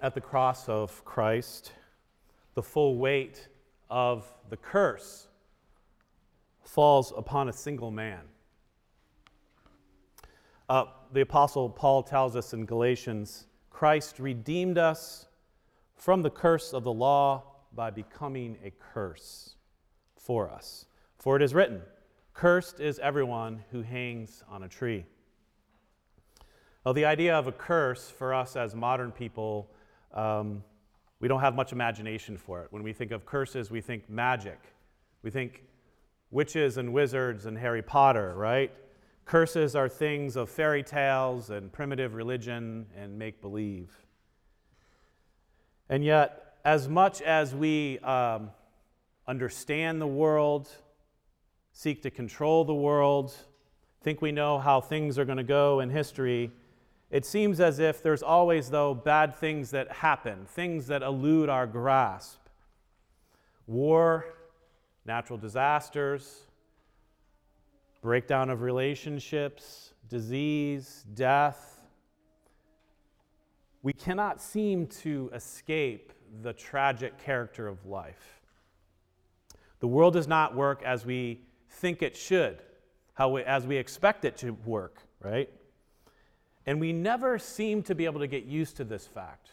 at the cross of Christ, the full weight of the curse falls upon a single man. Uh, the Apostle Paul tells us in Galatians Christ redeemed us from the curse of the law by becoming a curse for us. For it is written, Cursed is everyone who hangs on a tree. Well, the idea of a curse for us as modern people, um, we don't have much imagination for it. When we think of curses, we think magic. We think witches and wizards and Harry Potter, right? Curses are things of fairy tales and primitive religion and make believe. And yet, as much as we um, understand the world, seek to control the world, think we know how things are going to go in history, it seems as if there's always, though, bad things that happen, things that elude our grasp. War, natural disasters, breakdown of relationships, disease, death. We cannot seem to escape the tragic character of life. The world does not work as we think it should, how we, as we expect it to work, right? And we never seem to be able to get used to this fact.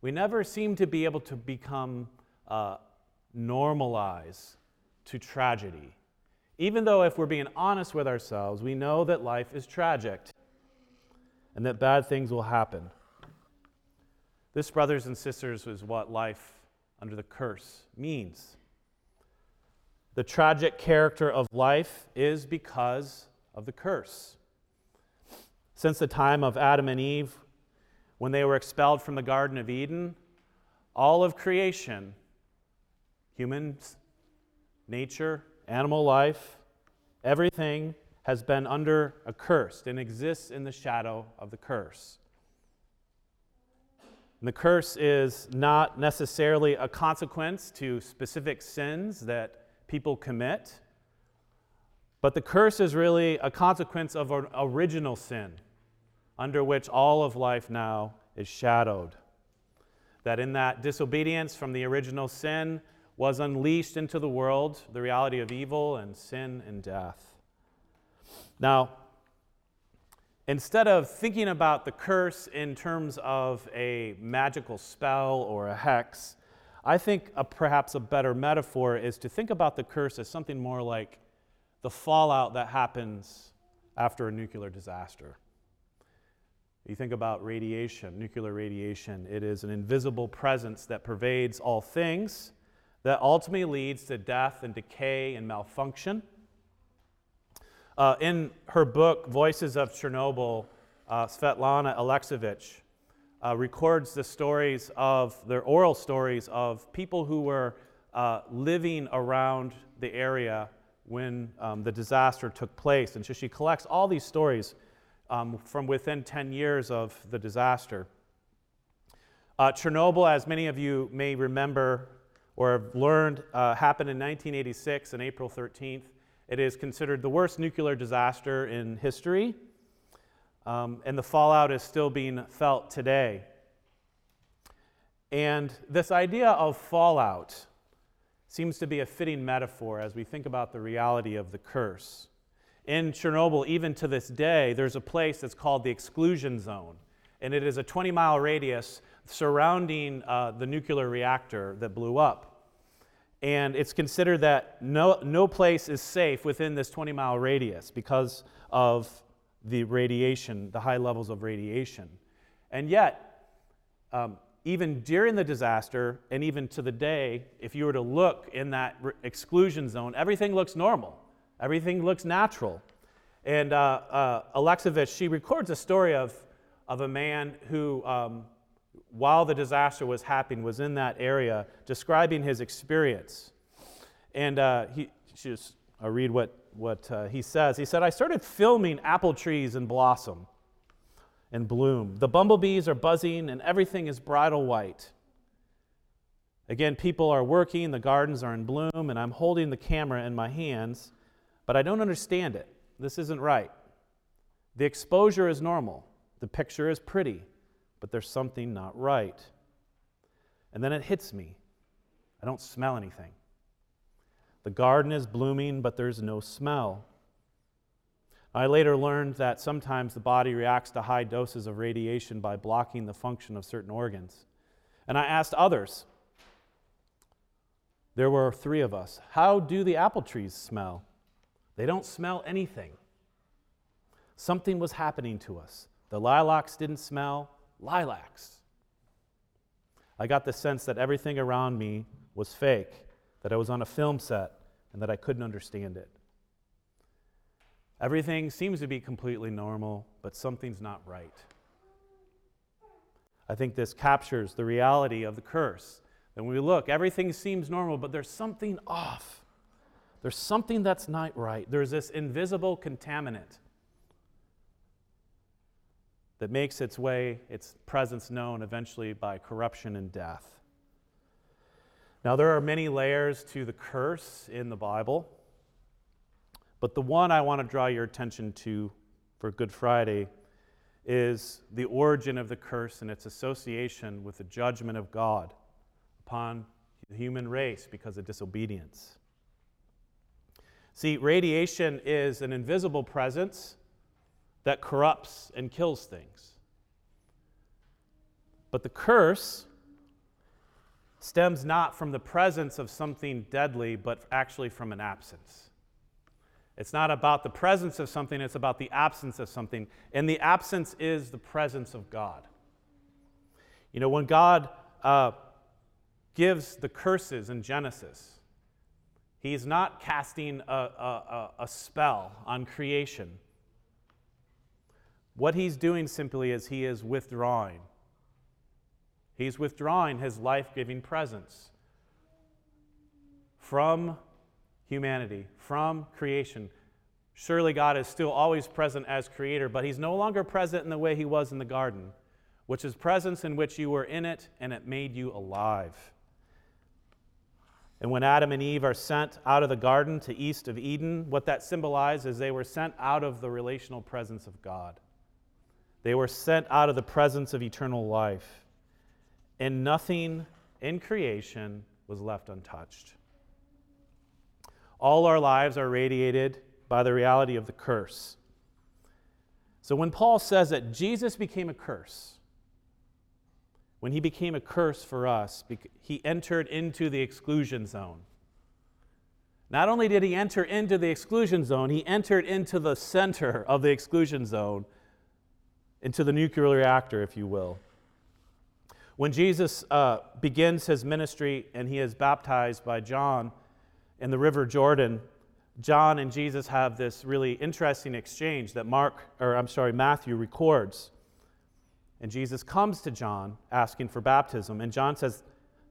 We never seem to be able to become uh, normalize to tragedy. Even though, if we're being honest with ourselves, we know that life is tragic and that bad things will happen. This, brothers and sisters, is what life under the curse means. The tragic character of life is because of the curse. Since the time of Adam and Eve, when they were expelled from the Garden of Eden, all of creation, humans, nature, animal life, everything has been under a curse and exists in the shadow of the curse. And the curse is not necessarily a consequence to specific sins that people commit, but the curse is really a consequence of an original sin under which all of life now is shadowed. That in that disobedience from the original sin was unleashed into the world, the reality of evil and sin and death. Now, instead of thinking about the curse in terms of a magical spell or a hex, I think a, perhaps a better metaphor is to think about the curse as something more like the fallout that happens after a nuclear disaster. You think about radiation, nuclear radiation, it is an invisible presence that pervades all things that ultimately leads to death and decay and malfunction. Uh, in her book, Voices of Chernobyl, uh, Svetlana Alexievich uh, records the stories of, their oral stories of people who were uh, living around the area when um, the disaster took place. And so she collects all these stories um, from within 10 years of the disaster. Uh, Chernobyl, as many of you may remember, or have learned uh, happened in 1986 on April 13th. It is considered the worst nuclear disaster in history, um, and the fallout is still being felt today. And this idea of fallout seems to be a fitting metaphor as we think about the reality of the curse. In Chernobyl, even to this day, there's a place that's called the exclusion zone, and it is a 20 mile radius surrounding uh, the nuclear reactor that blew up. And it's considered that no, no place is safe within this 20 mile radius because of the radiation, the high levels of radiation. And yet, um, even during the disaster, and even to the day, if you were to look in that re- exclusion zone, everything looks normal, everything looks natural. And uh, uh, Alexievich, she records a story of, of a man who um, while the disaster was happening, was in that area describing his experience. And uh, he, just, I'll read what, what uh, he says. He said, I started filming apple trees in blossom and bloom. The bumblebees are buzzing, and everything is bridal white. Again, people are working, the gardens are in bloom, and I'm holding the camera in my hands, but I don't understand it. This isn't right. The exposure is normal, the picture is pretty but there's something not right. And then it hits me. I don't smell anything. The garden is blooming, but there's no smell. I later learned that sometimes the body reacts to high doses of radiation by blocking the function of certain organs. And I asked others, there were three of us, how do the apple trees smell? They don't smell anything. Something was happening to us. The lilacs didn't smell lilacs. I got the sense that everything around me was fake, that I was on a film set, and that I couldn't understand it. Everything seems to be completely normal, but something's not right. I think this captures the reality of the curse. That when we look, everything seems normal, but there's something off. There's something that's not right. There's this invisible contaminant that makes its way, its presence known eventually by corruption and death. Now, there are many layers to the curse in the Bible, but the one I want to draw your attention to for Good Friday is the origin of the curse and its association with the judgment of God upon the human race because of disobedience. See, radiation is an invisible presence that corrupts and kills things. But the curse stems not from the presence of something deadly, but actually from an absence. It's not about the presence of something, it's about the absence of something. And the absence is the presence of God. You know, when God uh, gives the curses in Genesis, He's not casting a, a, a, spell on creation. What He's doing simply is He is withdrawing He's withdrawing his life giving presence from humanity, from creation. Surely God is still always present as creator, but he's no longer present in the way he was in the garden, which is presence in which you were in it and it made you alive. And when Adam and Eve are sent out of the garden to east of Eden, what that symbolizes is they were sent out of the relational presence of God. They were sent out of the presence of eternal life and nothing in creation was left untouched. All our lives are radiated by the reality of the curse. So when Paul says that Jesus became a curse, when he became a curse for us, he entered into the exclusion zone. Not only did he enter into the exclusion zone, he entered into the center of the exclusion zone, into the nuclear reactor, if you will. When Jesus uh, begins his ministry and he is baptized by John in the River Jordan, John and Jesus have this really interesting exchange that Mark, or I'm sorry, Matthew records. And Jesus comes to John asking for baptism. And John says,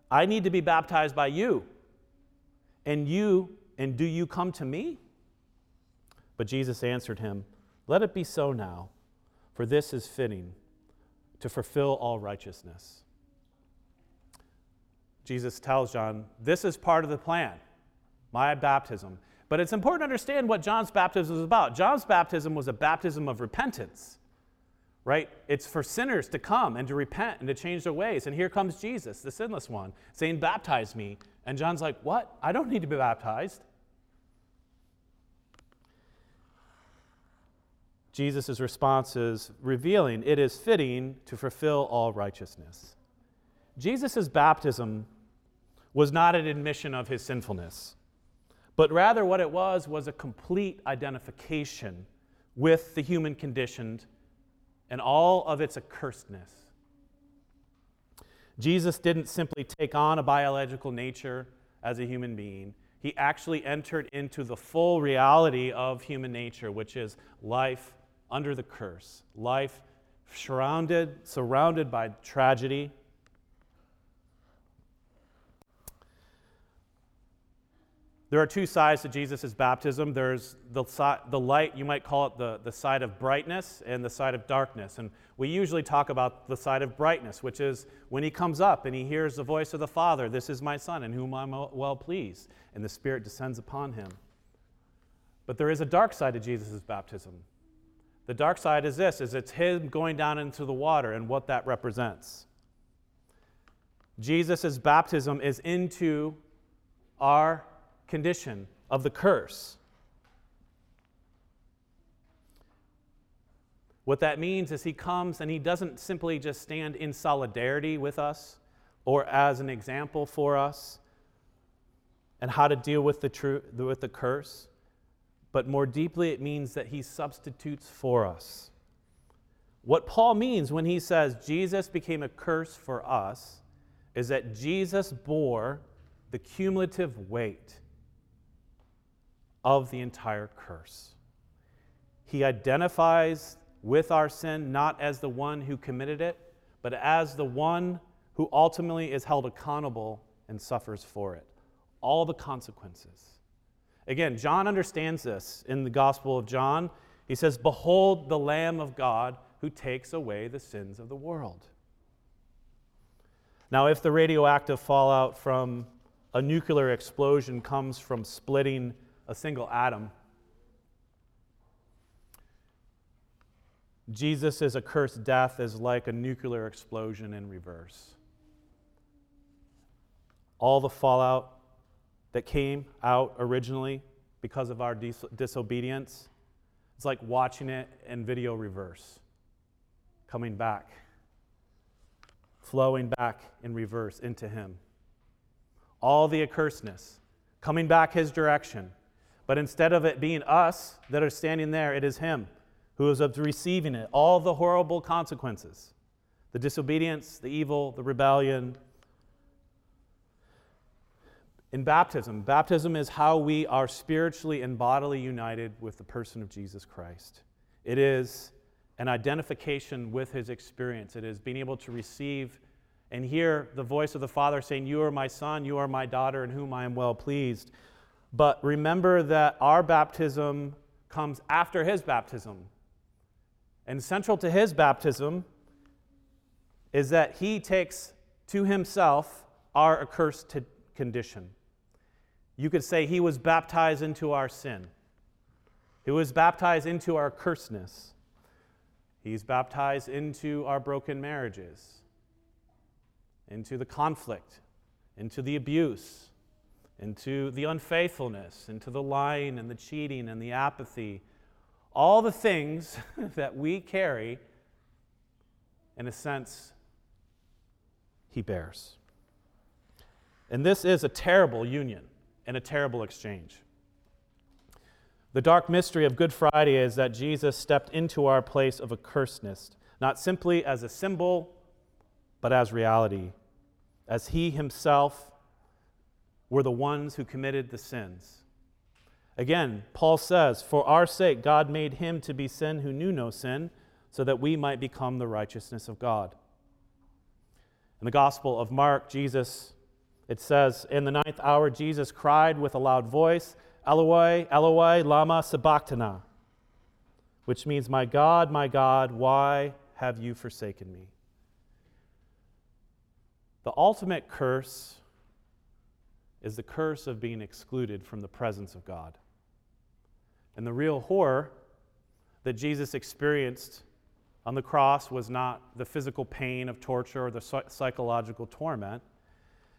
I need to be baptized by you. And you, and do you come to me? But Jesus answered him, Let it be so now, for this is fitting to fulfill all righteousness. Jesus tells John, This is part of the plan, my baptism. But it's important to understand what John's baptism was about. John's baptism was a baptism of repentance, right? It's for sinners to come and to repent and to change their ways. And here comes Jesus, the sinless one, saying, Baptize me. And John's like, What? I don't need to be baptized. Jesus' response is revealing it is fitting to fulfill all righteousness. Jesus' baptism was not an admission of his sinfulness, but rather what it was was a complete identification with the human condition and all of its accursedness. Jesus didn't simply take on a biological nature as a human being. He actually entered into the full reality of human nature, which is life under the curse, life surrounded, surrounded by tragedy, There are two sides to Jesus' baptism. There's the, the light, you might call it the, the side of brightness, and the side of darkness. And we usually talk about the side of brightness, which is when he comes up and he hears the voice of the Father, This is my Son, in whom I'm well pleased, and the Spirit descends upon him. But there is a dark side to Jesus' baptism. The dark side is this, is it's him going down into the water and what that represents. Jesus' baptism is into our condition of the curse. What that means is he comes and he doesn't simply just stand in solidarity with us or as an example for us and how to deal with the, tru- with the curse, but more deeply, it means that he substitutes for us. What Paul means when he says Jesus became a curse for us is that Jesus bore the cumulative weight of the entire curse. He identifies with our sin not as the one who committed it, but as the one who ultimately is held accountable and suffers for it. All the consequences. Again, John understands this in the Gospel of John. He says, Behold the Lamb of God who takes away the sins of the world. Now, if the radioactive fallout from a nuclear explosion comes from splitting a single atom, Jesus' accursed death is like a nuclear explosion in reverse. All the fallout that came out originally because of our dis- disobedience, it's like watching it in video reverse, coming back, flowing back in reverse into Him. All the accursedness coming back His direction. But instead of it being us that are standing there, it is Him who is receiving it, all the horrible consequences the disobedience, the evil, the rebellion. In baptism, baptism is how we are spiritually and bodily united with the person of Jesus Christ. It is an identification with his experience, it is being able to receive and hear the voice of the Father saying, You are my son, you are my daughter, in whom I am well pleased. But remember that our baptism comes after his baptism. And central to his baptism is that he takes to himself our accursed condition. You could say he was baptized into our sin. He was baptized into our cursedness. He's baptized into our broken marriages, into the conflict, into the abuse, into the unfaithfulness, into the lying and the cheating and the apathy all the things that we carry, in a sense, he bears. And this is a terrible union and a terrible exchange. The dark mystery of Good Friday is that Jesus stepped into our place of accursedness, not simply as a symbol, but as reality, as he himself were the ones who committed the sins. Again, Paul says, For our sake, God made him to be sin who knew no sin, so that we might become the righteousness of God. In the Gospel of Mark, Jesus, it says, In the ninth hour, Jesus cried with a loud voice, Eloi, Eloi, Lama Sabachthani, which means, My God, my God, why have you forsaken me? The ultimate curse is the curse of being excluded from the presence of God. And the real horror that Jesus experienced on the cross was not the physical pain of torture or the psychological torment.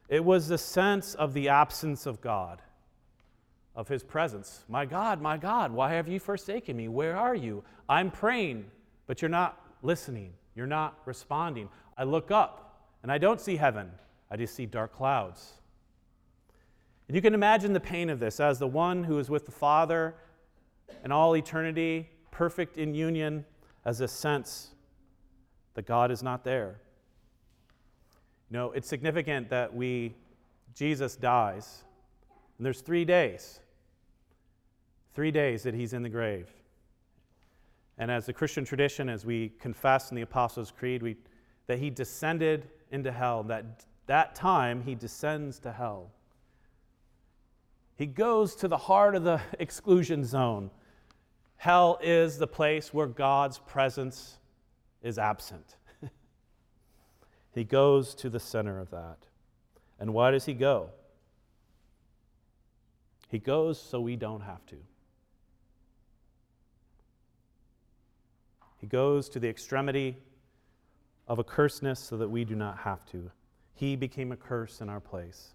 It was the sense of the absence of God, of his presence. My God, my God, why have you forsaken me? Where are you? I'm praying, but you're not listening. You're not responding. I look up and I don't see heaven, I just see dark clouds. And you can imagine the pain of this as the one who is with the Father in all eternity, perfect in union, as a sense that God is not there. You know, it's significant that we, Jesus dies, and there's three days, three days that he's in the grave. And as the Christian tradition, as we confess in the Apostles' Creed, we, that he descended into hell, that that time he descends to hell. He goes to the heart of the exclusion zone Hell is the place where God's presence is absent. he goes to the center of that. And why does he go? He goes so we don't have to. He goes to the extremity of accursedness so that we do not have to. He became a curse in our place.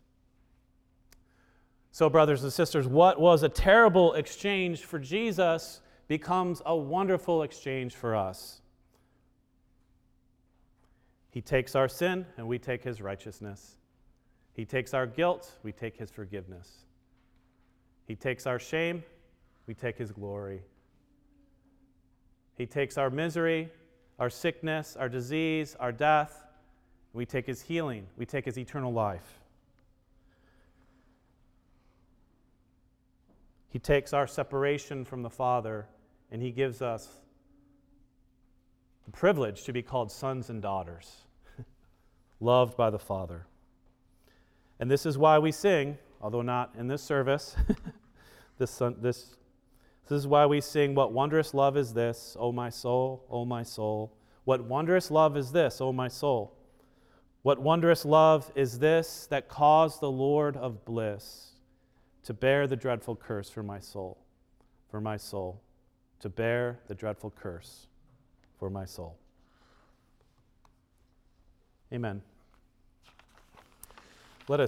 So, brothers and sisters, what was a terrible exchange for Jesus becomes a wonderful exchange for us. He takes our sin and we take his righteousness. He takes our guilt, we take his forgiveness. He takes our shame, we take his glory. He takes our misery, our sickness, our disease, our death, we take his healing, we take his eternal life. He takes our separation from the Father and he gives us the privilege to be called sons and daughters, loved by the Father. And this is why we sing, although not in this service. this, sun, this, this is why we sing, What wondrous love is this, O my soul, O my soul. What wondrous love is this, O my soul. What wondrous love is this that caused the Lord of bliss to bear the dreadful curse for my soul, for my soul, to bear the dreadful curse for my soul. Amen. Let us